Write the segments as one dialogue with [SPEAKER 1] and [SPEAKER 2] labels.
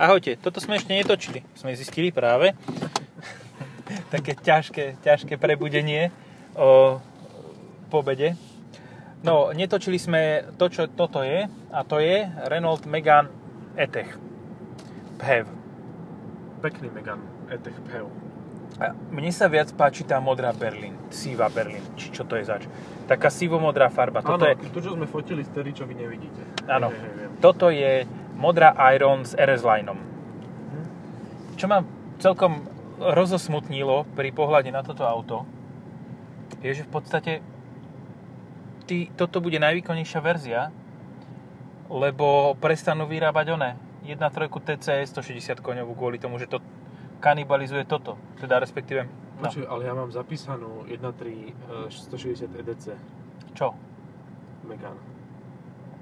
[SPEAKER 1] Ahojte, toto sme ešte netočili. Sme zistili práve. Také ťažké, ťažké prebudenie o pobede. No, netočili sme to, čo toto je, a to je Renault Megane E-Tech. PHEV.
[SPEAKER 2] Pekný Megan E-Tech PHEV.
[SPEAKER 1] A mne sa viac páči tá modrá Berlin, síva Berlin, či čo to je zač. Taká sívo-modrá farba. Toto
[SPEAKER 2] Áno,
[SPEAKER 1] je,
[SPEAKER 2] to, čo sme fotili, vtedy, čo vy nevidíte.
[SPEAKER 1] áno, toto je modrá Iron s RS lineom. Čo ma celkom rozosmutnilo pri pohľade na toto auto, je, že v podstate ty, toto bude najvýkonnejšia verzia, lebo prestanú vyrábať one 1.3 TC 160 koňovú kvôli tomu, že to kanibalizuje toto. Teda respektíve, no,
[SPEAKER 2] Počuj, ale ja mám zapísanú 1.3 e, 160 EDC
[SPEAKER 1] čo?
[SPEAKER 2] Megan.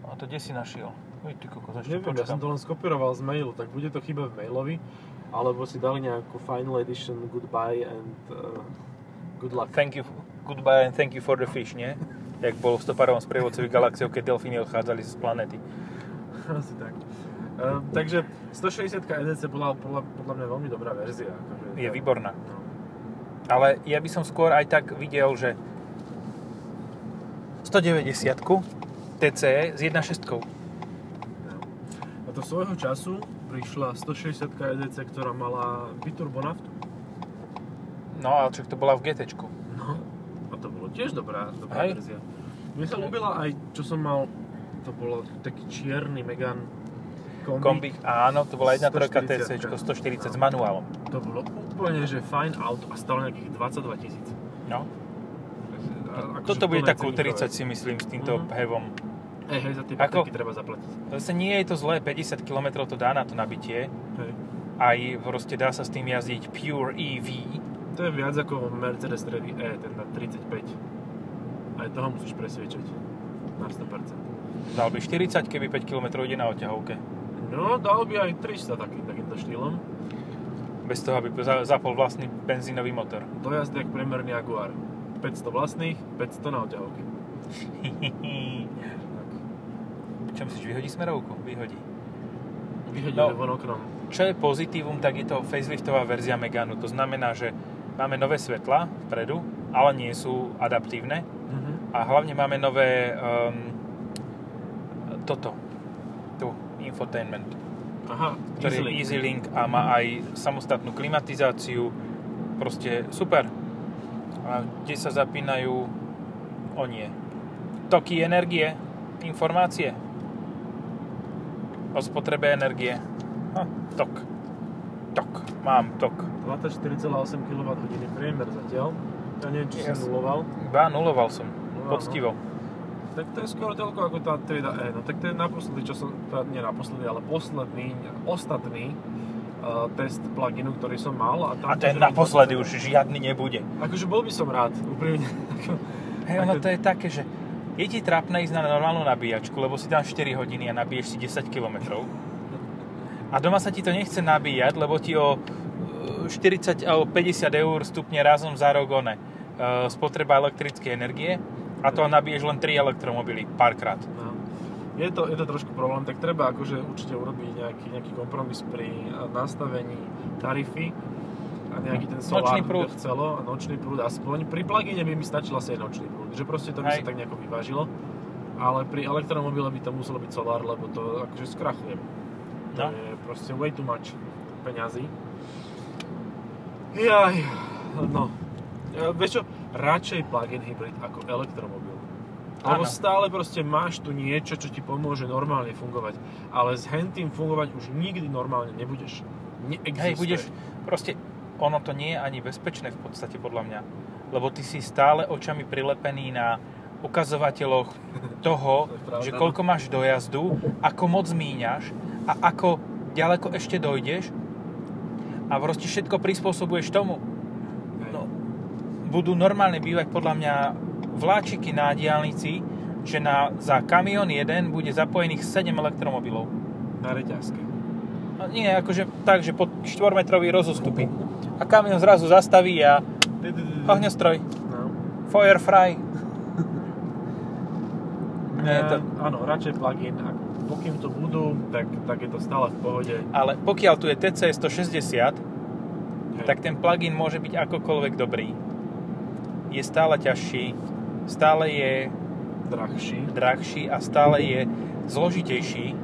[SPEAKER 1] A to kde si našiel? Uj, ty kokos, ešte
[SPEAKER 2] Neviem, ja som to len skopíroval z mailu, tak bude to chyba v mailovi, alebo si dali nejakú final edition goodbye and uh, good luck.
[SPEAKER 1] Thank you, goodbye and thank you for the fish, nie? Jak bolo v stoparovom sprievodcovi galaxiou, keď delfíny odchádzali z planéty.
[SPEAKER 2] Asi tak. Uh, takže 160 EDC bola podľa, podľa mňa veľmi dobrá verzia. Akože,
[SPEAKER 1] Je výborná.
[SPEAKER 2] No.
[SPEAKER 1] Ale ja by som skôr aj tak videl, že 190 TCE s 1.6.
[SPEAKER 2] A to svojho času prišla 160 EDC, ktorá mala biturbo naftu.
[SPEAKER 1] No ale však to bola v GT.
[SPEAKER 2] No. A to bolo tiež dobrá, dobrá
[SPEAKER 1] Hej.
[SPEAKER 2] verzia. Mne sa ľúbila aj, čo som mal, to bolo taký čierny Megan kombi.
[SPEAKER 1] Kombi, áno, to bola 1.3 TC
[SPEAKER 2] 140.
[SPEAKER 1] 140 s manuálom.
[SPEAKER 2] To bolo úplne, že fajn auto a stalo nejakých 22 tisíc.
[SPEAKER 1] No.
[SPEAKER 2] A- akože
[SPEAKER 1] Toto
[SPEAKER 2] v
[SPEAKER 1] bude tak ku
[SPEAKER 2] ceníkovej.
[SPEAKER 1] 30 si myslím s týmto
[SPEAKER 2] Mhm.
[SPEAKER 1] hevom.
[SPEAKER 2] Hej, hej, za tie
[SPEAKER 1] Ako?
[SPEAKER 2] baterky treba zaplatiť.
[SPEAKER 1] Zase nie je to zlé, 50 km to dá na to nabitie.
[SPEAKER 2] Hej.
[SPEAKER 1] Aj proste dá sa s tým jazdiť Pure EV.
[SPEAKER 2] To je viac ako Mercedes Stredy E, ten na 35. Aj toho musíš presviečať. Na 100%.
[SPEAKER 1] Dal by 40, keby 5 km ide na oťahovke.
[SPEAKER 2] No, dal by aj 300 taký, takýmto štýlom.
[SPEAKER 1] Bez toho, aby za- zapol vlastný benzínový motor.
[SPEAKER 2] Dojazd jak priemerný Jaguar. 500 vlastných, 500 na oťahovke.
[SPEAKER 1] Čo myslíš, vyhodí smerovku? Vyhodí.
[SPEAKER 2] Vyhodili
[SPEAKER 1] No.
[SPEAKER 2] von oknom.
[SPEAKER 1] Čo je pozitívum, tak je to faceliftová verzia Meganu. To znamená, že máme nové svetla vpredu, ale nie sú adaptívne.
[SPEAKER 2] Mhm.
[SPEAKER 1] A hlavne máme nové um, toto, tu, infotainment,
[SPEAKER 2] Aha,
[SPEAKER 1] ktorý
[SPEAKER 2] Easylink.
[SPEAKER 1] Easy Link a má aj samostatnú klimatizáciu. Proste super. A kde sa zapínajú, o nie, toky energie, informácie o spotrebe energie. Ha, tok. Tok. Mám tok.
[SPEAKER 2] 24,8 kWh priemer zatiaľ. Ja neviem, či
[SPEAKER 1] Yes.
[SPEAKER 2] si nuloval.
[SPEAKER 1] Ba, nuloval som.
[SPEAKER 2] Nuloval,
[SPEAKER 1] Poctivo.
[SPEAKER 2] Tak to je skoro toľko ako tá trieda E. No tak to je naposledy, čo som, teda nie naposledy, ale posledný, ostatný uh, test pluginu, ktorý som mal. A, tam
[SPEAKER 1] A ten naposledy už žiadny nebude.
[SPEAKER 2] Akože bol by som rád, úprimne.
[SPEAKER 1] Hej, ono to je také, že je ti trápne ísť na normálnu nabíjačku, lebo si tam 4 hodiny a nabiješ si 10 km. A doma sa ti to nechce nabíjať, lebo ti o e, 40 alebo 50 eur stupne razom za rok one, e, spotreba elektrickej energie a to nabiješ len 3 elektromobily párkrát.
[SPEAKER 2] No. Je to, je to trošku problém, tak treba akože určite urobiť nejaký, nejaký kompromis pri nastavení tarify nejaký ten solár
[SPEAKER 1] Nočný prúd.
[SPEAKER 2] to chcelo, nočný prúd aspoň. Pri plugine by mi stačil asi aj nočný prúd, že proste to by
[SPEAKER 1] Hej.
[SPEAKER 2] sa tak nejako vyvážilo. Ale pri elektromobile by to muselo byť solár, lebo to akože skrachujem. To
[SPEAKER 1] No.
[SPEAKER 2] je proste way too much peňazí. Jaj, no. Ja, vieš čo, radšej plug-in hybrid ako elektromobil. Lebo stále proste máš tu niečo, čo ti pomôže normálne fungovať. Ale s hentým fungovať už nikdy normálne nebudeš. Neexistuje.
[SPEAKER 1] Hej, budeš, proste, ono to nie je ani bezpečné v podstate podľa mňa. Lebo ty si stále očami prilepený na ukazovateľoch toho,
[SPEAKER 2] To
[SPEAKER 1] že koľko máš dojazdu, ako moc míňaš a ako ďaleko ešte dojdeš a proste všetko prispôsobuješ tomu. No, budú normálne bývať podľa mňa vláčiky na diálnici, že na, za kamión jeden bude zapojených 7 elektromobilov.
[SPEAKER 2] Na reťazke.
[SPEAKER 1] No, nie, akože tak, že pod 4-metrový rozostupy. A kamión zrazu zastaví a ohňostroj,
[SPEAKER 2] No.
[SPEAKER 1] fry. Ne, to-
[SPEAKER 2] Áno, radšej plug-in. A pokým tu budú, tak, tak je to stále v pohode.
[SPEAKER 1] Ale pokiaľ tu je TC 160,
[SPEAKER 2] Hej.
[SPEAKER 1] tak ten plugin môže byť akokoľvek dobrý. Je stále ťažší, stále je
[SPEAKER 2] drahší.
[SPEAKER 1] drahší a stále je zložitejší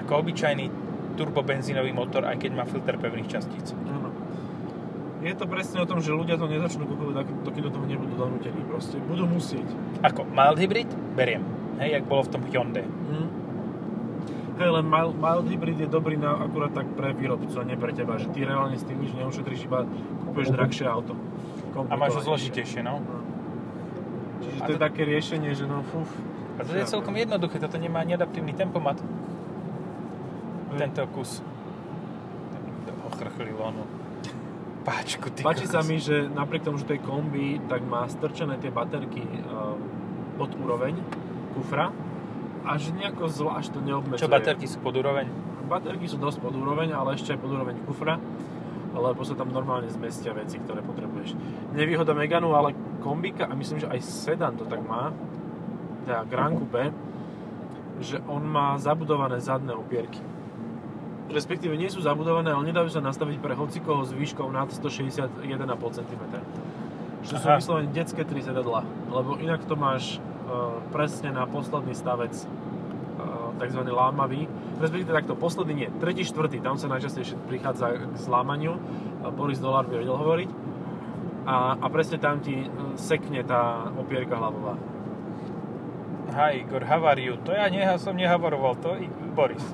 [SPEAKER 1] ako obyčajný turbobenzínový motor, aj keď má filter pevných častíc.
[SPEAKER 2] Áno. Je to presne o tom, že ľudia to nezačnú kupovať, dokým do toho nebudú donútení. Proste budú musieť.
[SPEAKER 1] Ako mild hybrid? Beriem. Hej, jak bolo v tom Hyundai.
[SPEAKER 2] Hm. Hej, len mild, mild hybrid je dobrý na, akurát tak pre výrobcu a nie pre teba, že ty reálne s tým nič neušetríš, iba kúpeš drahšie auto.
[SPEAKER 1] A máš ho zložitejšie, no.
[SPEAKER 2] No. Čiže
[SPEAKER 1] A
[SPEAKER 2] to je
[SPEAKER 1] to-
[SPEAKER 2] také riešenie, že no fuf.
[SPEAKER 1] A to je celkom jednoduché, toto nemá ani adaptívny tempomat.
[SPEAKER 2] Hej.
[SPEAKER 1] Tento kus. Ochrchlilo, no. Páčku, ty
[SPEAKER 2] Páči sa mi, že napriek tomu, že to je kombi, tak má strčené tie baterky uh, pod úroveň kufra a že nejako zvlášť to neobmedzuje.
[SPEAKER 1] Čo, baterky sú pod úroveň?
[SPEAKER 2] Baterky sú dosť pod úroveň, ale ešte aj pod úroveň kufra, lebo sa tam normálne zmestia veci, ktoré potrebuješ. Nevýhoda Meganu, ale kombika, a myslím, že aj sedan to tak má, teda Grand Coupe, že on má zabudované zadné opierky. Respektíve nie sú zabudované, ale nedajú sa nastaviť pre hocikoho s výškou nad 161,5 cm. Čo sú vyslovene detské tri sedadla, lebo inak to máš uh, presne na posledný stavec uh, tzv. lámavý. Respektíve takto, posledný nie, tretí, štvrtý, tam sa najčastejšie prichádza k zlámaniu. Uh, Boris Dolár by vedel hovoriť. A, a presne tam ti sekne tá opierka hlavová.
[SPEAKER 1] Hi Igor, how are you? To ja, ne, ja som nehavaroval, to i Boris.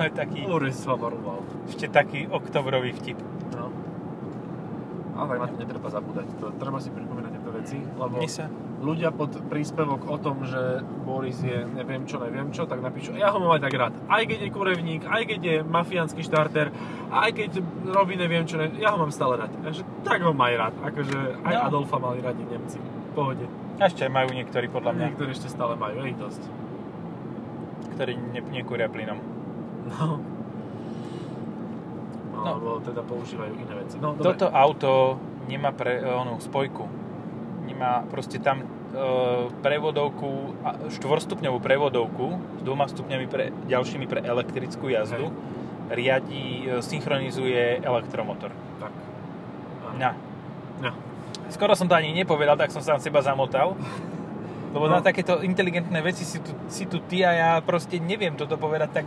[SPEAKER 1] Taký,
[SPEAKER 2] Boris havaroval.
[SPEAKER 1] ešte taký oktobrový vtip.
[SPEAKER 2] No. Ale tak na to netreba zabúdať. To, treba si pripomínať tieto veci, lebo
[SPEAKER 1] Mne sa,
[SPEAKER 2] ľudia pod príspevok o tom, že Boris je neviem čo, neviem čo, tak napíšu, ja ho mám aj tak rád. Aj keď je kurevník, aj keď je mafiánsky štarter, aj keď robí neviem čo, neviem, ja ho mám stále rád. Takže tak ho maj rád. Akože aj
[SPEAKER 1] No.
[SPEAKER 2] Adolfa mali radi Nemci. V pohode.
[SPEAKER 1] a ešte majú niektorí podľa mňa,
[SPEAKER 2] Niektorí ešte stále majú, je dosť.
[SPEAKER 1] ktorí ne, nekúria plynom.
[SPEAKER 2] No. No,
[SPEAKER 1] No.
[SPEAKER 2] lebo teda používajú iné veci. No, dobre.
[SPEAKER 1] Toto auto nemá pre, onú spojku. Nemá proste tam e, prevodovku, štvorstupňovú prevodovku s dvoma stupňami pre, ďalšími pre elektrickú jazdu. Riadí, e, synchronizuje elektromotor.
[SPEAKER 2] Tak.
[SPEAKER 1] Na.
[SPEAKER 2] No.
[SPEAKER 1] Skoro som to ani nepovedal, tak som sa na seba zamotal. Lebo
[SPEAKER 2] No.
[SPEAKER 1] na takéto inteligentné veci si tu, si tu ty a ja proste neviem toto povedať tak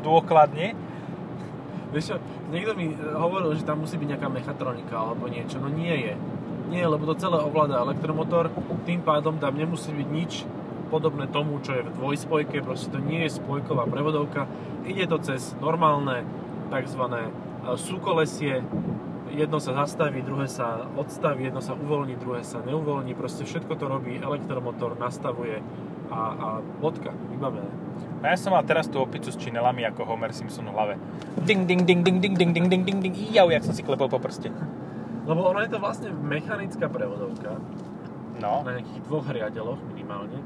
[SPEAKER 1] dôkladne.
[SPEAKER 2] Vieš čo, niekto mi e, hovoril, že tam musí byť nejaká mechatronika alebo niečo, no nie je. Nie, lebo to celé ovláda elektromotor, tým pádom tam nemusí byť nič podobné tomu, čo je v dvojspojke, proste to nie je spojková prevodovka, ide to cez normálne tzv. súkolesie, jedno sa zastaví, druhé sa odstaví, jedno sa uvoľní, druhé sa neuvoľní, proste všetko to robí elektromotor, nastavuje a, a bodka, vybavené.
[SPEAKER 1] A ja som mal teraz tú opicu s činelami ako Homer Simpson v hlave. Ding, ding, ding, ding, ding, ding, ding, ding, ding, ding, jau, jak som si klepol po prste.
[SPEAKER 2] Lebo ono je to vlastne mechanická prevodovka,
[SPEAKER 1] No,
[SPEAKER 2] na nejakých dvoch riadeloch minimálne,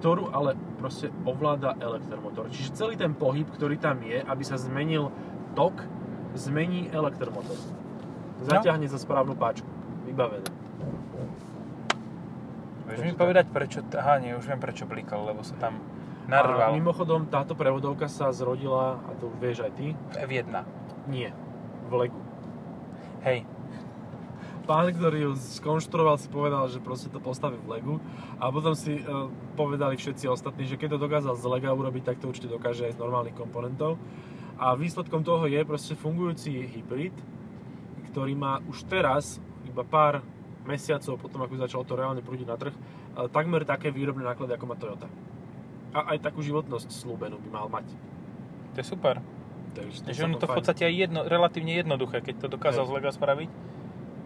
[SPEAKER 2] ktorú ale proste ovláda elektromotor. Čiže celý ten pohyb, ktorý tam je, aby sa zmenil tok, zmení elektromotor. Zaťahne za správnu páčku. Vybavené.
[SPEAKER 1] vieš mi povedať prečo, aha nie, už viem prečo blikal, lebo sa tam
[SPEAKER 2] A
[SPEAKER 1] narval
[SPEAKER 2] mimochodom, táto prevodovka sa zrodila, a to vieš aj ty,
[SPEAKER 1] v F1.
[SPEAKER 2] nie, v Legu.
[SPEAKER 1] Hej,
[SPEAKER 2] Pán, ktorý ju skonštruoval, si povedal, že proste to postaví v Legu a potom si uh, povedali všetci ostatní, že keď to dokázal z Lega urobiť, tak to určite dokáže aj z normálnych komponentov. A výsledkom toho je proste fungujúci hybrid, ktorý má už teraz, iba pár mesiacov potom, ako začalo to reálne prúdiť na trh, uh, takmer také výrobné náklady, ako má Toyota. A aj takú životnosť slúbenú by mal mať.
[SPEAKER 1] to je super.
[SPEAKER 2] Takže to
[SPEAKER 1] ono to v
[SPEAKER 2] fajn.
[SPEAKER 1] podstate aj jedno, relatívne jednoduché, keď to dokázal
[SPEAKER 2] Hej.
[SPEAKER 1] z Lega spraviť.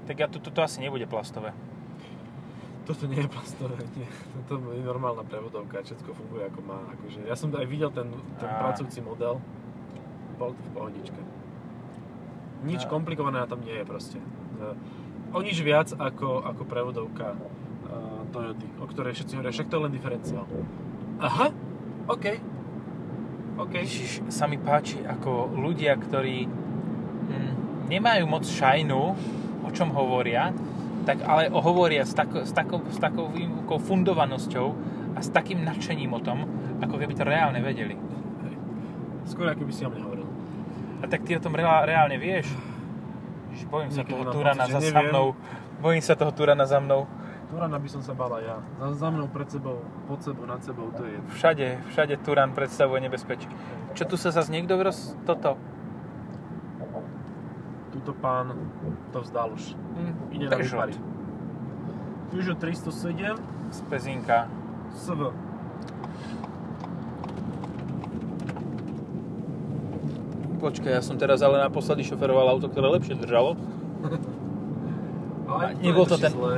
[SPEAKER 1] Tak ja tu, toto asi nebude plastové.
[SPEAKER 2] Toto nie je plastové, nie. Toto je normálna prevodovka, všetko funguje ako má. Akože, ja som aj videl ten, ten pracujúci model, bol to v pohodičke. Nič
[SPEAKER 1] Á.
[SPEAKER 2] komplikované na tom nie je proste. O nič viac ako, ako prevodovka uh, Toyoty, o ktorej všetci hovoria, však to je len diferenciál. Aha, OK. OK.
[SPEAKER 1] Ježiš, sa mi páči, ako ľudia, ktorí hm, nemajú moc šajnu, o čom hovoria, tak ale hovoria s, tako, s, takou, s takou fundovanosťou a s takým nadšením o tom, ako keby to reálne vedeli.
[SPEAKER 2] Hej. Skôr ako by si o mne hovoril.
[SPEAKER 1] A tak ty o tom reá- reálne vieš. Ježiš, bojím sa
[SPEAKER 2] Niekedy
[SPEAKER 1] toho
[SPEAKER 2] mám
[SPEAKER 1] Turana za mnou. Bojím sa toho Turana za mnou.
[SPEAKER 2] Turana by som sa bala ja. Za, za mnou, pred sebou, pod sebou, nad sebou, to je jedno.
[SPEAKER 1] Všade, všade Turan predstavuje nebezpečie. Čo tu sa zase niekto roz... toto?
[SPEAKER 2] Tuto pán to vzdal už.
[SPEAKER 1] Hm,
[SPEAKER 2] Ide na výpary. Peugeot 307
[SPEAKER 1] Z Pezinka.
[SPEAKER 2] SV.
[SPEAKER 1] Počkaj, ja som teraz ale naposledy šoferoval auto, ktoré lepšie držalo.
[SPEAKER 2] Ale
[SPEAKER 1] nebol to
[SPEAKER 2] nedrží
[SPEAKER 1] ten-
[SPEAKER 2] Zle.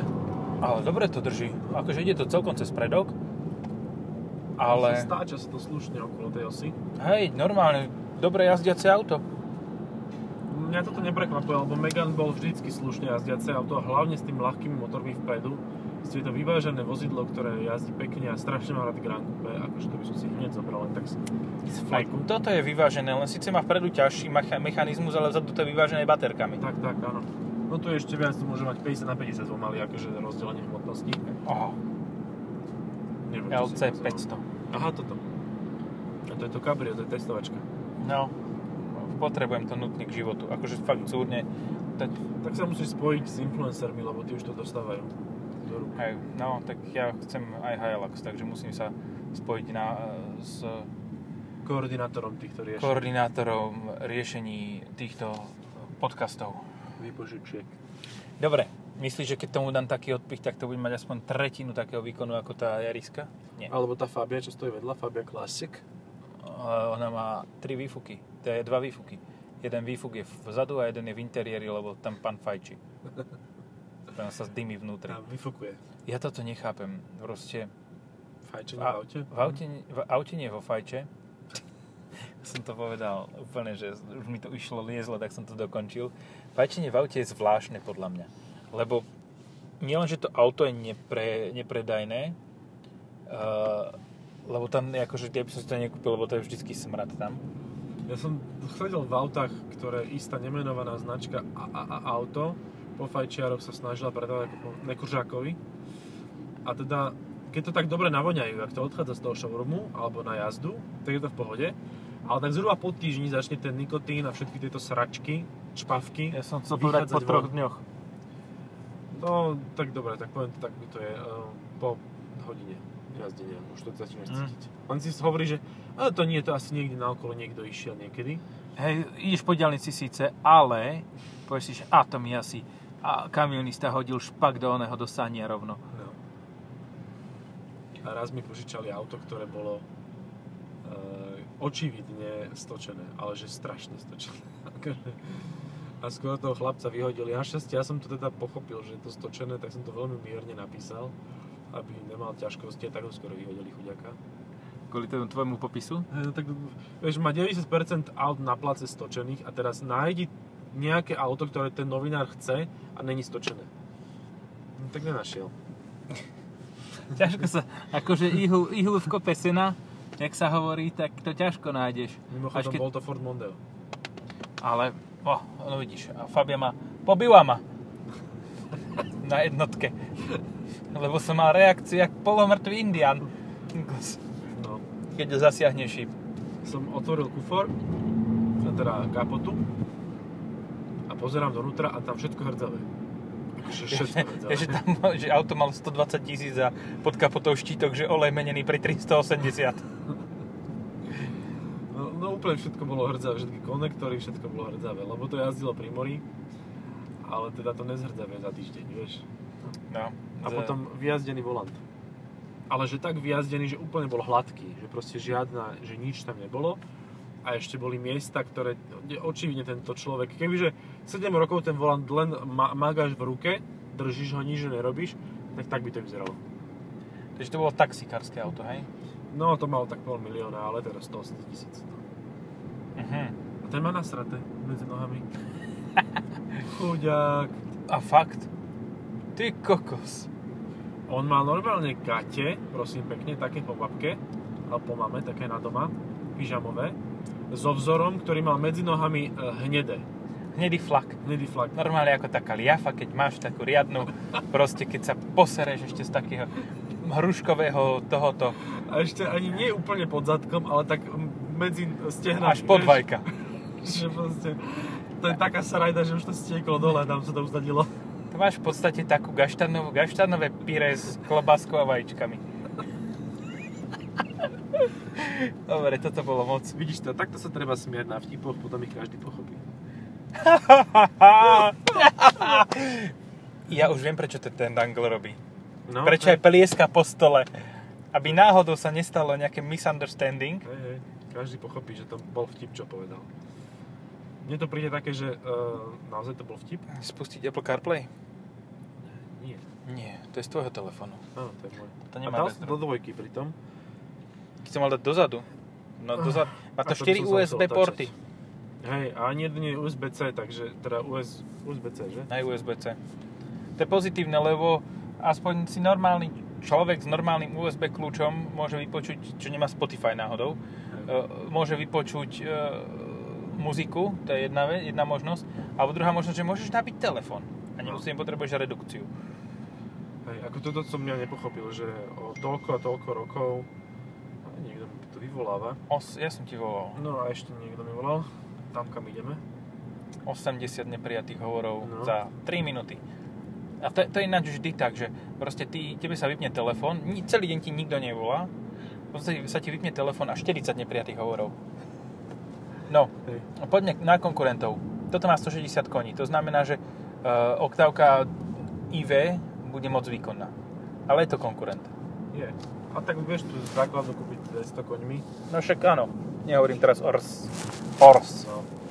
[SPEAKER 1] Ale dobre to drží. Akože ide to celkom cez predok. Ale,
[SPEAKER 2] Stáča sa to slušne okolo tej osy.
[SPEAKER 1] hej, normálne, dobre jazdiace auto.
[SPEAKER 2] Mňa toto neprekvapuje, lebo Megan bol vždycky slušne jazdiace auto, hlavne s tým ľahkými motormi vpredu. Je to vyvážené vozidlo, ktoré jazdí pekne a strašne mám rád Grand Coupe, akože to by som si hneď zobral len tak z z
[SPEAKER 1] Aj
[SPEAKER 2] fajku.
[SPEAKER 1] toto je vyvážené, len síce má vpredu ťažší mecha- mechanizmus, ale vzadu to je vyvážené baterkami.
[SPEAKER 2] Tak, tak, áno. No tu je ešte viac, tu môže mať 50 na 50 pomaly, akože rozdelenie hmotnosti.
[SPEAKER 1] Oho,
[SPEAKER 2] Neviem,
[SPEAKER 1] LC
[SPEAKER 2] to nazval.
[SPEAKER 1] 500.
[SPEAKER 2] Aha, toto. A to je to Cabrio, to je testovačka.
[SPEAKER 1] No, potrebujem to nutne k životu. Akože fakt súrne. Tak,
[SPEAKER 2] Tak sa musíš spojiť s influencermi, lebo tí už to dostávajú do rúk.
[SPEAKER 1] hej, no, tak ja chcem aj Hilux, takže musím sa spojiť na, s
[SPEAKER 2] Koordinátorom týchto riešení.
[SPEAKER 1] koordinátorom riešení týchto podcastov.
[SPEAKER 2] Vypožičiek.
[SPEAKER 1] Dobre, myslíš, že keď tomu dám taký odpich, tak to bude mať aspoň tretinu takého výkonu ako tá Jariska? Nie.
[SPEAKER 2] Alebo tá Fabia, čo stojí vedľa, Fabia Classic.
[SPEAKER 1] Ona má tri výfuky. To je dva výfuky. Jeden výfuk je vzadu a jeden je v interiéri, lebo tam pán fajči. Tam sa zdymí vnútri.
[SPEAKER 2] A vyfukuje.
[SPEAKER 1] Ja toto nechápem. Proste
[SPEAKER 2] Fajčenie
[SPEAKER 1] v,
[SPEAKER 2] v aute?
[SPEAKER 1] v, aute, v aute nie vo fajče. Som to povedal úplne, že už mi to išlo liezlo, tak som to dokončil. Fajčenie v aute je zvláštne podľa mňa. Lebo nielen, že to auto je nepre, nepredajné, uh, lebo tam akože, ja by som si to nekúpil, lebo to je vždycky smrad tam.
[SPEAKER 2] Ja som chodil v autách, ktoré istá nemenovaná značka a, a, a auto po fajčiaroch sa snažila predávať ako po nekuržákovi. A teda, keď to tak dobre navoňajú, ak to odchádza z toho showroomu alebo na jazdu, tak je to v pohode. Ale tak zhruba po týždni začne ten nikotín a všetky tieto sračky, čpavky.
[SPEAKER 1] Ja som chcel povedať po troch
[SPEAKER 2] von.
[SPEAKER 1] dňoch.
[SPEAKER 2] No, tak dobre, tak poviem to tak, to je uh, po hodine jazdenia, už to začínaš
[SPEAKER 1] Mm.
[SPEAKER 2] cítiť. On si hovorí, že ale to nie, to asi niekde na okolo niekto išiel niekedy.
[SPEAKER 1] Hej, ideš po diálnici síce, ale povieš si, že a to mi asi a kamionista hodil špak do oného do sania rovno.
[SPEAKER 2] No. A raz mi požičali auto, ktoré bolo e, očividne stočené, ale že strašne stočené. Akože- a skoro toho chlapca vyhodili. Našťastie ja som to teda pochopil, že je to stočené, tak som to veľmi mierne napísal, aby nemal ťažkosti tak ho skoro vyhodili chuďaka.
[SPEAKER 1] Kvôli tomu tvojmu popisu?
[SPEAKER 2] Hej, No tak vieš, má 90% aut na place stočených a teraz nájdi nejaké auto, ktoré ten novinár chce a není stočené. No, tak nenašiel.
[SPEAKER 1] Ťažko sa, akože ihu, ihu v kope sena, jak sa hovorí, tak to ťažko nájdeš.
[SPEAKER 2] Mimochodom
[SPEAKER 1] keď-
[SPEAKER 2] bol to Ford Mondeo.
[SPEAKER 1] Ale, oh, no vidíš, a Fabia ma, pobila ma. Na jednotke. Lebo som mal reakciu jak polomrtvý indian.
[SPEAKER 2] No.
[SPEAKER 1] Keď zasiahne šíp.
[SPEAKER 2] Som otvoril kufor, teda kapotu a pozerám donútra a tam všetko hrdzavé. Akože všetko hrdzavé.
[SPEAKER 1] že, tam, že auto malo 120 tisíc a pod kapotou štítok, že olej menený pri 380.
[SPEAKER 2] No, no úplne všetko bolo hrdzavé, všetky konektory, všetko bolo hrdzavé, lebo to jazdilo pri mori, ale teda to nezhrdzavé za týždeň, vieš.
[SPEAKER 1] No,
[SPEAKER 2] A potom vyjazdený volant. Ale že tak vyjazdený, že úplne bol hladký, že proste žiadna, že nič tam nebolo. A ešte boli miesta, ktoré, kde očividne tento človek, kebyže 7 rokov ten volant len ma- magáš v ruke, držíš ho, nič nerobíš, tak tak by to vyzeralo.
[SPEAKER 1] Takže to bolo taxikárske auto, hej?
[SPEAKER 2] No, to malo tak pol milióna, ale teraz 180 tisíc.
[SPEAKER 1] Uh-huh.
[SPEAKER 2] A ten má nasraté medzi nohami. Chuďák.
[SPEAKER 1] A fakt? Ty kokos.
[SPEAKER 2] On má normálne gate, prosím pekne, také po babke, alebo po mame, také na doma, pyžamové, so vzorom, ktorý mal medzi nohami e, hnedé,
[SPEAKER 1] Hnedý flak.
[SPEAKER 2] hnedý flak.
[SPEAKER 1] Normálne ako taká liafa, keď máš takú riadnu, proste keď sa posereš ešte z takého hruškového tohoto,
[SPEAKER 2] A ešte ani nie úplne pod zadkom, ale tak medzi stehnami.
[SPEAKER 1] až pod vajka.
[SPEAKER 2] Že proste, to je taká sarajda, že už to stieklo dole a tam sa to usadilo.
[SPEAKER 1] To máš v podstate takú gaštanovú, gaštanové pyré s klobáskou a vajíčkami. Dobre, toto bolo moc.
[SPEAKER 2] Vidíš to, takto sa treba smiať na vtipoch, potom ich každý pochopí.
[SPEAKER 1] ja už viem, prečo to ten dangle robí.
[SPEAKER 2] No,
[SPEAKER 1] Prečo aj plieska po stole. Aby náhodou sa nestalo nejaké misunderstanding.
[SPEAKER 2] Hej, každý pochopí, že to bol vtip, čo povedal. Mne to príde také, že uh, naozaj to bol vtip?
[SPEAKER 1] Spustiť Apple CarPlay?
[SPEAKER 2] Nie.
[SPEAKER 1] Nie, to je z tvojho telefónu.
[SPEAKER 2] Áno, to je môj.
[SPEAKER 1] To
[SPEAKER 2] a
[SPEAKER 1] nemá
[SPEAKER 2] dal
[SPEAKER 1] bez
[SPEAKER 2] som do dvojky pritom.
[SPEAKER 1] Keď som mal dať dozadu. No dozadu. Má to
[SPEAKER 2] A to
[SPEAKER 1] 4
[SPEAKER 2] by som sa musel
[SPEAKER 1] USB porty.
[SPEAKER 2] Hej, a ani jeden je USB-C, takže teda US, USB-C, že?
[SPEAKER 1] Na USB-C. To je pozitívne, lebo aspoň si normálny človek s normálnym USB kľúčom môže vypočuť, čo nemá Spotify náhodou, e, môže vypočuť e, muziku, to je jedna, jedna možnosť, alebo druhá možnosť, že môžeš nabiť telefón a nemusí potrebuješ redukciu.
[SPEAKER 2] Hej, ako toto som ja nepochopil, že o toľko a toľko rokov niekto mi to vyvoláva.
[SPEAKER 1] Os, ja som ti volal.
[SPEAKER 2] No a ešte niekto mi volal, tam kam ideme.
[SPEAKER 1] 80 neprijatých hovorov
[SPEAKER 2] No.
[SPEAKER 1] za 3 minúty. A to, to je ináč vždy tak, že proste ty, tebe sa vypne telefón, celý deň ti nikto nevolá, potom sa, sa ti vypne telefón a 40 neprijatých hovorov. No,
[SPEAKER 2] Hej.
[SPEAKER 1] poďme na konkurentov. Toto má 160 koní, to znamená, že uh, oktávka IV bude moc výkonná. Ale je to konkurent.
[SPEAKER 2] Je. A tak vieš tu základnú kúpiť 200 koňmi.
[SPEAKER 1] No však áno, nehovorím teraz Ors. Ors.
[SPEAKER 2] No.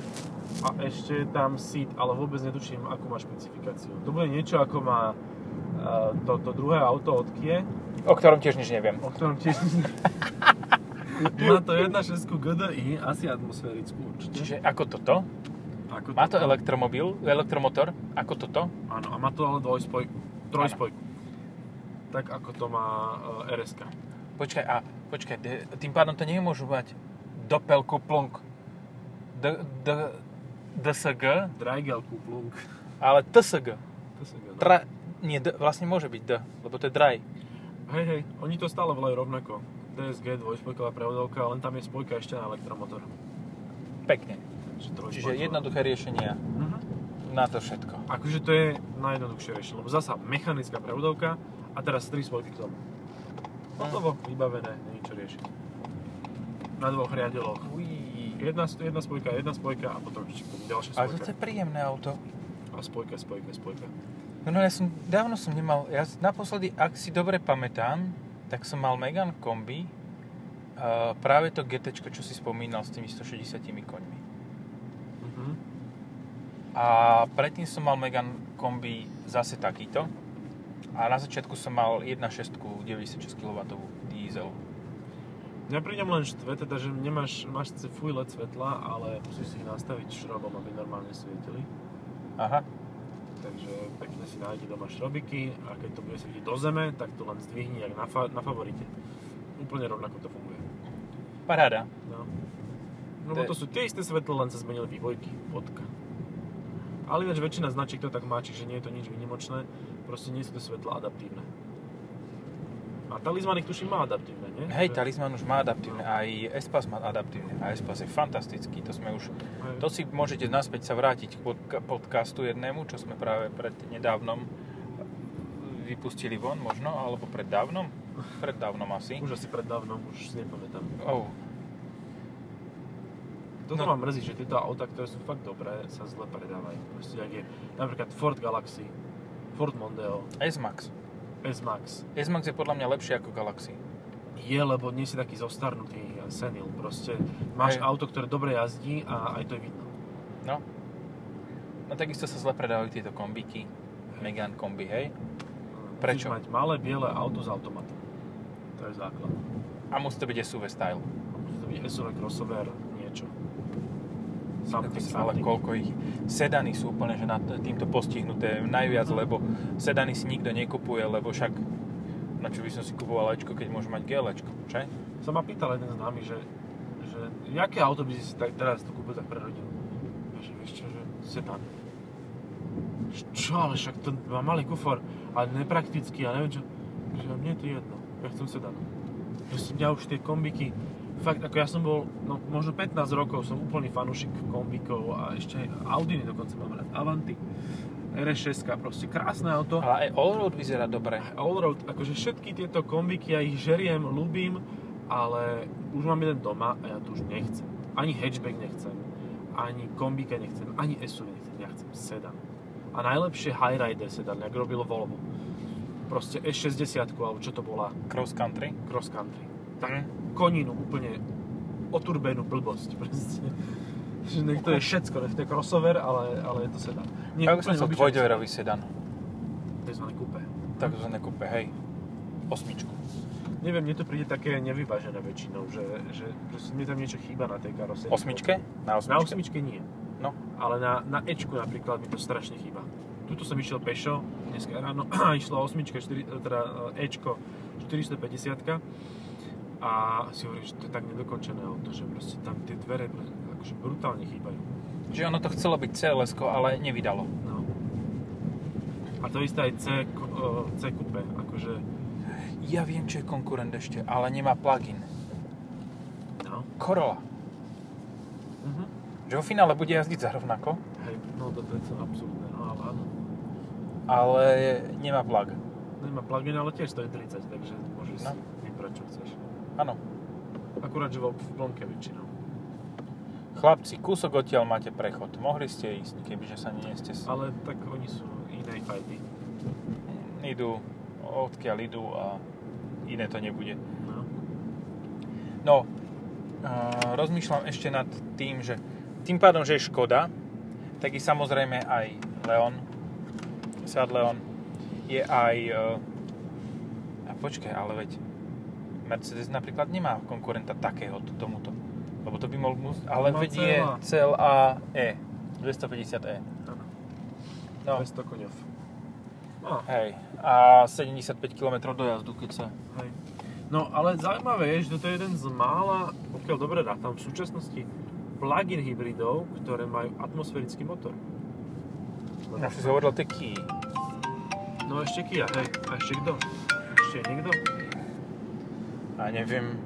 [SPEAKER 2] A ešte tam seat, ale vôbec netuším, akú má špecifikáciu. To bude niečo, ako má uh, to, to druhé auto od Kia,
[SPEAKER 1] O ktorom tiež nič neviem.
[SPEAKER 2] o ktorom tiež... má to 1.6 GDI, asi atmosférickú určite.
[SPEAKER 1] Čiže ako toto?
[SPEAKER 2] Ako
[SPEAKER 1] Má to
[SPEAKER 2] toto.
[SPEAKER 1] elektromobil, elektromotor, ako toto?
[SPEAKER 2] Áno, a má to ale dvojspojku, trojspojku. Tak ako to má uh, RSK.
[SPEAKER 1] Počkaj, a počkaj, de- tým pádom to nemôžu mať Doppelkupplung D, D, DSG,
[SPEAKER 2] Dreigel-Kupplung.
[SPEAKER 1] ale TSG.
[SPEAKER 2] To sa no.
[SPEAKER 1] Tra, nie, D, vlastne môže byť D, lebo to je Dry.
[SPEAKER 2] Hej, hej, oni to stále volajú rovnako. DSG, dvojspojková prevodovka, len tam je spojka ešte na elektromotor.
[SPEAKER 1] Pekne.
[SPEAKER 2] Trojspojková.
[SPEAKER 1] Čiže jednoduché riešenia
[SPEAKER 2] Mhm.
[SPEAKER 1] na to všetko.
[SPEAKER 2] Akože to je najjednoduchšie riešenie, lebo zasa mechanická prevodovka a teraz tri spojky k tomu. Hotovo, vybavené, nie je čo riešiť. Na dvoch riadeloch. Jedna, jedna spojka, jedna spojka a potom ešte ďalšia
[SPEAKER 1] Ale
[SPEAKER 2] spojka.
[SPEAKER 1] toto je príjemné auto.
[SPEAKER 2] A spojka, spojka, spojka.
[SPEAKER 1] No, no ja som, dávno som nemal, ja naposledy, ak si dobre pamätám, tak som mal Megan kombi, uh, práve to GT, čo si spomínal s tými 160 koňmi.
[SPEAKER 2] Mhm.
[SPEAKER 1] A predtým som mal Megan kombi zase takýto. A na začiatku som mal 1.6 96 kW diesel.
[SPEAKER 2] Mňa pri ňom len štve, teda, že nemáš, máš síce full LED svetla, ale musíš si ich nastaviť šrobom, aby normálne svietili.
[SPEAKER 1] Aha.
[SPEAKER 2] Takže pekne si nájdi doma šrobiky a keď to bude svietiť do zeme, tak to len zdvihni jak na, fa- na favorite. Úplne rovnako to funguje.
[SPEAKER 1] Paráda.
[SPEAKER 2] No. No
[SPEAKER 1] To
[SPEAKER 2] to sú tie isté svetlo, len sa zmenili vývojky, bodka. Ale ináč väčšina značiek to tak má, čiže nie je to nič výnimočné, proste nie sú to svetla adaptívne. A talizmanik tuším má adaptívne, nie?
[SPEAKER 1] Hej, talizman už má adaptívne, aj Espas má adaptívne. A Espas je fantastický, to sme už...
[SPEAKER 2] Hej.
[SPEAKER 1] To si môžete naspäť sa vrátiť k podca- podcastu jednému, čo sme práve pred nedávnom vypustili von možno, alebo preddávnom? Preddávnom asi.
[SPEAKER 2] Už asi predávnom, už si nepamätám.
[SPEAKER 1] Oh,
[SPEAKER 2] Toto
[SPEAKER 1] No.
[SPEAKER 2] ma mrzí, že tieto auta, ktoré sú fakt dobré, sa zle predávajú. Proste, je napríklad Ford Galaxy, Ford Mondeo,
[SPEAKER 1] S-Max.
[SPEAKER 2] S-Max.
[SPEAKER 1] S-Max je podľa mňa lepšie ako Galaxy.
[SPEAKER 2] Je, lebo nie si taký zostarnutý a senil. Proste máš
[SPEAKER 1] Hej.
[SPEAKER 2] auto, ktoré dobre jazdí a aj to je vidno.
[SPEAKER 1] No. No takisto sa zle predávajú tieto kombíky. Megane kombi, hej? Prečo?
[SPEAKER 2] Musíš mať malé biele auto s automatom. To je základ.
[SPEAKER 1] A musí to byť SUV style.
[SPEAKER 2] A musí to byť SUV crossover. Something,
[SPEAKER 1] Ale
[SPEAKER 2] something.
[SPEAKER 1] koľko ich... Sedany sú úplne že na t- týmto postihnuté najviac, lebo sedany si nikto nekupuje, lebo však na čo by som si kupoval Ečko, keď môžem mať GLčko, že?
[SPEAKER 2] Sa ma pýtal jeden známy, že, že jaké auto by si tak teraz to kúpil tak pre rodinu? Že vieš čo, že sedan. Čo, ale však to má malý kufor a nepraktický a neviem čo. Že mne je to jedno. Ja chcem sedan. Proste mňa už tie kombiky, fakt, ako ja som bol, no možno 15 rokov som úplný fanúšik kombikov a ešte Audiny dokonca mám rád, Avanti, RS6, proste krásne auto.
[SPEAKER 1] Ale aj Allroad vyzerá dobre.
[SPEAKER 2] Allroad, akože všetky tieto kombiky, ja ich žeriem, ľúbim, ale už mám jeden doma a ja to už nechcem. Ani hatchback nechcem, ani kombika nechcem, ani SUV nechcem, ja chcem sedan. A najlepšie highrider sedan, jak robilo Volvo. Proste S60, alebo čo to bola,
[SPEAKER 1] Cross country.
[SPEAKER 2] cross country. Tak
[SPEAKER 1] Mhm.
[SPEAKER 2] Koninu úplne oturbenú blbosť. Proste. Že to je všetko, to je crossover, ale, ale je to sedan. Nie,
[SPEAKER 1] Ja by som chcel dvojdverový sedan.
[SPEAKER 2] Takzvané kúpe.
[SPEAKER 1] Takzvané kúpe, hej. Osmičku.
[SPEAKER 2] Neviem, mne to príde také nevyvážené väčšinou, že, že, že mne tam niečo chýba na tej karosérii.
[SPEAKER 1] Osmičke? Na osmičke?
[SPEAKER 2] Na osmičke nie.
[SPEAKER 1] No.
[SPEAKER 2] Ale na, na Ečku napríklad mi to strašne chýba. Tuto som išiel pešo, dneska ráno išla osmička, 4, teda Ečko 450 a si hovorím, že to je tak nedokončené auto, že proste tam tie dvere akože brutálne chýbajú.
[SPEAKER 1] Že ono to chcelo byť cls ale nevydalo.
[SPEAKER 2] No. A to isté aj C, C coupe, akože,
[SPEAKER 1] Ja viem, čo je konkurent ešte, ale nemá plugin.
[SPEAKER 2] no.
[SPEAKER 1] Corolla.
[SPEAKER 2] Mhm.
[SPEAKER 1] Že vo finále bude jazdiť za rovnako,
[SPEAKER 2] Hej, no to je to absurdné, no ale áno.
[SPEAKER 1] ale nemá plug.
[SPEAKER 2] Nemá plugin, ale tiež stojí 30, takže môžeš
[SPEAKER 1] No.
[SPEAKER 2] si vybrať, čo chceš.
[SPEAKER 1] Áno.
[SPEAKER 2] Akurát, že v plnke väčšinou.
[SPEAKER 1] Chlapci, kúsok odtiaľ máte prechod. Mohli ste ísť, kebyže sa nie ste...
[SPEAKER 2] Ale tak oni sú inej fajty.
[SPEAKER 1] Idú, odkiaľ idú a iné to nebude.
[SPEAKER 2] No.
[SPEAKER 1] No, uh, rozmýšľam ešte nad tým, že tým pádom, že je Škoda, tak je samozrejme aj Leon, Seat Leon, je aj... Uh, a počkaj, ale veď Mercedes napríklad nemá konkurenta takého tomuto. Lebo to by mohol... mus- Ale
[SPEAKER 2] Má
[SPEAKER 1] veď je
[SPEAKER 2] CLA.
[SPEAKER 1] E, 250E.
[SPEAKER 2] Áno.
[SPEAKER 1] No,
[SPEAKER 2] 200 koňov. No,
[SPEAKER 1] hej. A 75 km dojazdu, keď sa...
[SPEAKER 2] hej. No, ale zaujímavé je, že toto je jeden z mála, pokiaľ dobre rátam, v súčasnosti plug-in hybridov, ktoré majú atmosférický motor.
[SPEAKER 1] No, si hovoril tie Kia.
[SPEAKER 2] No ešte Kia, hej. A ešte kto? Ešte niekto?
[SPEAKER 1] A neviem.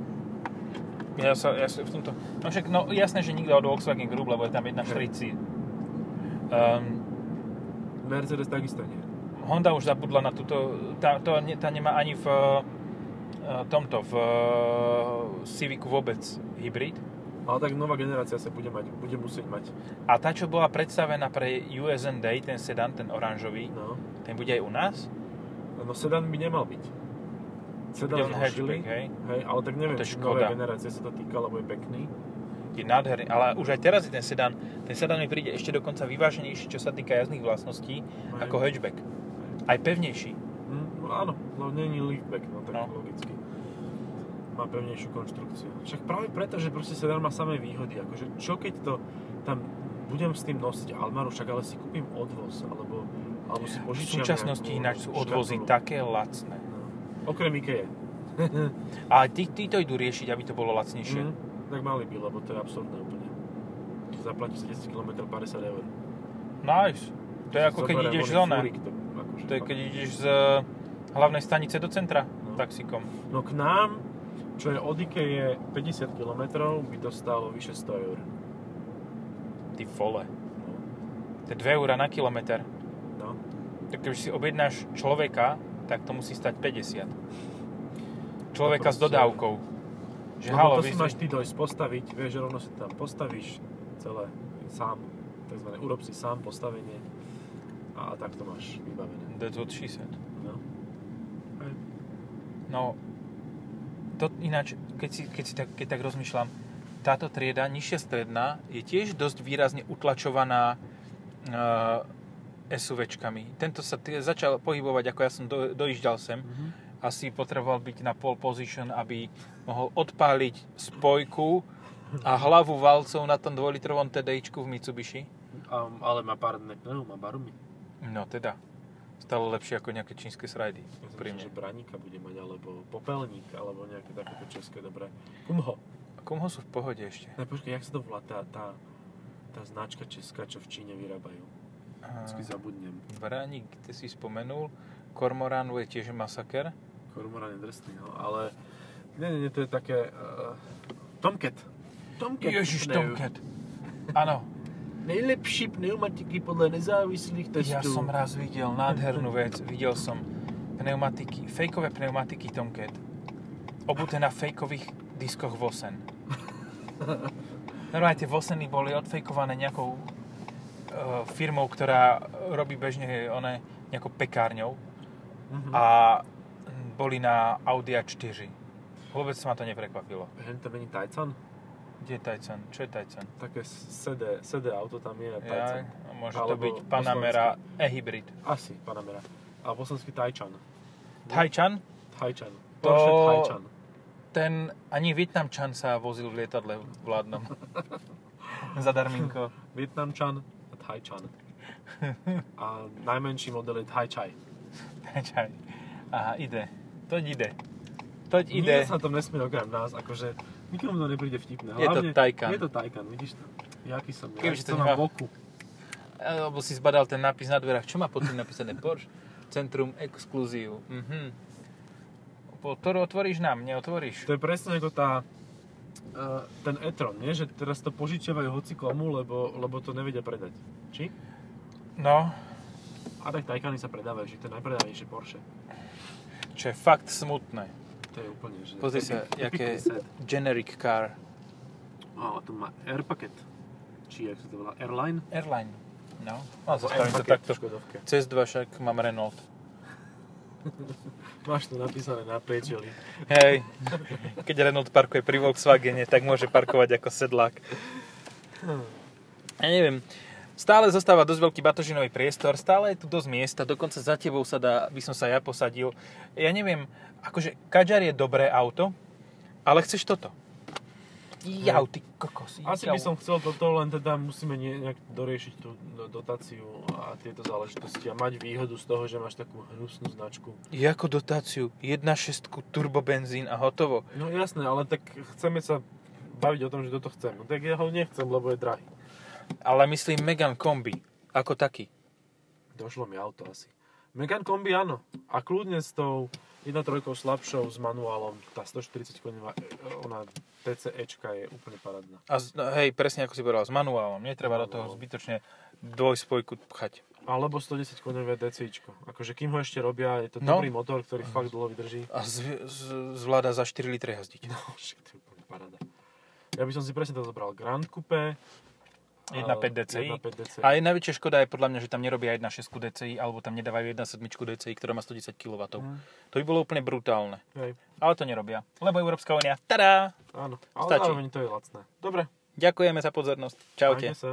[SPEAKER 1] Ja sa, ja sa v tomto... No však, no jasné, že nikto od Volkswagen Group, lebo je tam 1.40. Um,
[SPEAKER 2] Mercedes takisto nie.
[SPEAKER 1] Honda už zabudla na túto... Tá, to, tá nemá ani v uh, tomto, v uh, Civicu vôbec hybrid.
[SPEAKER 2] Ale tak nová generácia sa bude, mať, bude musieť mať.
[SPEAKER 1] A tá, čo bola predstavená pre USN Day, ten sedan, ten oranžový,
[SPEAKER 2] No.
[SPEAKER 1] ten bude aj u nás?
[SPEAKER 2] No sedan by nemal byť. Sedan
[SPEAKER 1] hatchback, hej?
[SPEAKER 2] hej, ale tak neviem, či
[SPEAKER 1] škoda.
[SPEAKER 2] nové generácie sa to týka, lebo je pekný.
[SPEAKER 1] Je nádherný, ale už aj teraz je ten sedan, ten sedan mi príde ešte dokonca vyváženejší, čo sa týka jazdných vlastností,
[SPEAKER 2] Hej.
[SPEAKER 1] ako hatchback. Aj pevnejší.
[SPEAKER 2] Hm, no áno, no není liftback, no tak
[SPEAKER 1] No.
[SPEAKER 2] logicky. Má pevnejšiu konštrukciu. Však práve preto, že proste sedan má samé výhody. Akože čo keď to tam budem s tým nosiť Almaru, však ale si kúpim odvoz, alebo, alebo si
[SPEAKER 1] V
[SPEAKER 2] požičiam
[SPEAKER 1] súčasnosti
[SPEAKER 2] nejakú
[SPEAKER 1] ináč sú odvozy
[SPEAKER 2] škatulu.
[SPEAKER 1] také lacné.
[SPEAKER 2] Okrem Ikea.
[SPEAKER 1] A tí, tí to idú riešiť, aby to bolo lacnejšie.
[SPEAKER 2] Hm, tak mali by, lebo to je absurdné úplne. Zaplatíš za 10 km 50 eur.
[SPEAKER 1] Nice. To je ako keď ideš z one.
[SPEAKER 2] akože
[SPEAKER 1] To je keď ideš z eh, hlavnej stanice do centra
[SPEAKER 2] No.
[SPEAKER 1] taxikom.
[SPEAKER 2] No k nám, čo je od Ikea 50 km, by to stálo vyše 100 eur.
[SPEAKER 1] Ty vole.
[SPEAKER 2] No.
[SPEAKER 1] To je 2 eurá na kilometr.
[SPEAKER 2] no.
[SPEAKER 1] Tak keď si objednáš človeka, tak to musí stať 50. Človeka s dodávkou. Že
[SPEAKER 2] No,
[SPEAKER 1] halo,
[SPEAKER 2] to si
[SPEAKER 1] vy
[SPEAKER 2] máš ty dojsť postaviť, vieš, rovno si tam postavíš celé sám, takzvané urob si sám postavenie a tak to máš vybavené.
[SPEAKER 1] That's what she said.
[SPEAKER 2] No. Hej.
[SPEAKER 1] No, to ináč, keď, si, keď, si tak, keď tak rozmýšľam, táto trieda, nižšia stredná, je tiež dosť výrazne utlačovaná uh, SUVčkami. Tento sa t- začal pohybovať, ako ja som do, dojížďal sem.
[SPEAKER 2] Mhm.
[SPEAKER 1] Asi potreboval byť na pole position, aby mohol odpáliť spojku a hlavu valcov na tom 2-litrovom TDIčku v Mitsubishi.
[SPEAKER 2] A, ale má pár pneu, má barumy.
[SPEAKER 1] No teda, stalo lepšie ako nejaké čínske srajdy.
[SPEAKER 2] Myslel, že braníka bude mať, alebo popelník, alebo nejaké takéto české dobré. Kumho.
[SPEAKER 1] Kumho sú v pohode ešte.
[SPEAKER 2] Ne, počkaj, jak sa to volá tá, tá, tá značka česká, čo v Číne vyrábajú? Vždycky zabudnem.
[SPEAKER 1] Braník, ty si spomenul. Kormorán je tiež masaker.
[SPEAKER 2] Kormorán je drsný, no, ale nie, nie, nie, to je také... Uh, Tomcat. Tomcat.
[SPEAKER 1] Ježiš. Tomcat. Áno,
[SPEAKER 2] Nejlepší pneumatiky podľa nezávislých testů.
[SPEAKER 1] ja som raz videl nádhernú vec. Videl som pneumatiky, fejkové pneumatiky Tomcat. Obuté na fejkových diskoch Vosen. Normálne tie Voseny boli odfejkované nejakou firmou, ktorá robí bežne one, nejakou pekárňou
[SPEAKER 2] Mhm.
[SPEAKER 1] a boli na Audi A4. Vôbec ma to neprekvapilo.
[SPEAKER 2] Hen to není Tajcan?
[SPEAKER 1] Kde je Tajcan? Čo je Tajcan?
[SPEAKER 2] Také sedé, sedé auto tam je,
[SPEAKER 1] Ja,
[SPEAKER 2] Tajcan.
[SPEAKER 1] môže to
[SPEAKER 2] Alebo
[SPEAKER 1] byť Panamera e-hybrid.
[SPEAKER 2] Asi, Panamera. A bosanský Tajčan.
[SPEAKER 1] Tajčan?
[SPEAKER 2] Tajčan.
[SPEAKER 1] To-
[SPEAKER 2] Tajčan.
[SPEAKER 1] Ten ani Vietnamčan sa vozil v lietadle vládnom. Za darminko.
[SPEAKER 2] Vietnamčan Tajčan. A najmenší model je Tajčaj.
[SPEAKER 1] Tajčan. Aha, ide. Toď ide. Toď
[SPEAKER 2] Nikto
[SPEAKER 1] ide.
[SPEAKER 2] sa tam nesmie okrem nás, akože nikomu to nepríde vtipné.
[SPEAKER 1] Je to Taycan.
[SPEAKER 2] Je to Taycan, vidíš to? Jaký som ja,
[SPEAKER 1] Kebyže to nemá-
[SPEAKER 2] boku.
[SPEAKER 1] Alebo si zbadal ten nápis na dverách. Čo má pod tým napísané? Porsche Centrum Exclusive. Mhm. Ktorú otvoríš nám, neotvoríš.
[SPEAKER 2] To je presne ako tá, ten e-tron, nie? Že teraz to požičiavajú hoci komu, lebo, lebo to nevedia predať. Či?
[SPEAKER 1] No,
[SPEAKER 2] A tak Taycany sa predávajú, že to je najpredávanejšie Porsche.
[SPEAKER 1] čo je fakt smutné.
[SPEAKER 2] To je úplne, že...
[SPEAKER 1] Pozri sa, jaké generic car.
[SPEAKER 2] A to má Air paket. Či jak sa to volá? Airline?
[SPEAKER 1] Airline. No, a zastavím to takto.
[SPEAKER 2] Škodovke.
[SPEAKER 1] Cez dva však mám Renault.
[SPEAKER 2] Máš to napísané na priečeli.
[SPEAKER 1] Hej, keď Renault parkuje pri Volkswagene, tak môže parkovať ako sedlák. Ja neviem, stále zostáva dosť veľký batožinový priestor, stále je tu dosť miesta, dokonca za tebou sa dá, by som sa ja posadil. Ja neviem, akože Kadžar je dobré auto, ale chceš toto. Jau, ty kokos.
[SPEAKER 2] Asi
[SPEAKER 1] jau.
[SPEAKER 2] by som chcel toto, len teda musíme nejak doriešiť tú do- dotáciu a tieto záležitosti a mať výhodu z toho, že máš takú hnusnú značku.
[SPEAKER 1] Ako dotáciu, 1.6 turbobenzín a hotovo.
[SPEAKER 2] No jasné, ale tak chceme sa baviť o tom, že toto chcem. No tak ja ho nechcem, lebo je drahý.
[SPEAKER 1] Ale myslím Megan Kombi, ako taký.
[SPEAKER 2] Došlo mi auto asi. Megan Kombi áno. A kľudne s tou 1.3 slabšou s manuálom, tá 140 koní, ona TCEčka je úplne parádna.
[SPEAKER 1] A z, no, hej, presne ako si povedal, s manuálom. Netreba do toho
[SPEAKER 2] Manuálom.
[SPEAKER 1] zbytočne dvojspojku pchať.
[SPEAKER 2] Alebo 110 koňové DCIčko. Akože kým ho ešte robia, je to
[SPEAKER 1] No.
[SPEAKER 2] dobrý motor, ktorý fakt dlho vydrží.
[SPEAKER 1] A z, z, zvláda za 4 litre jazdiť.
[SPEAKER 2] No, to je úplne paráda. Ja by som si presne to zobral. Grand Coupe.
[SPEAKER 1] 1.5
[SPEAKER 2] a-
[SPEAKER 1] DCI.
[SPEAKER 2] 1.5 DCI.
[SPEAKER 1] A je najväčšia škoda je podľa mňa, že tam nerobia 1.6 DCI, alebo tam nedávajú 1.7 DCI, ktorá má 110 kW.
[SPEAKER 2] Hm,
[SPEAKER 1] To by bolo úplne brutálne.
[SPEAKER 2] hej,
[SPEAKER 1] Ale to nerobia. Lebo Európska únia, tada!
[SPEAKER 2] áno. Ale
[SPEAKER 1] Stačí.
[SPEAKER 2] to je lacné. Dobre,
[SPEAKER 1] Ďakujeme za pozornosť. Čaute.
[SPEAKER 2] majte sa.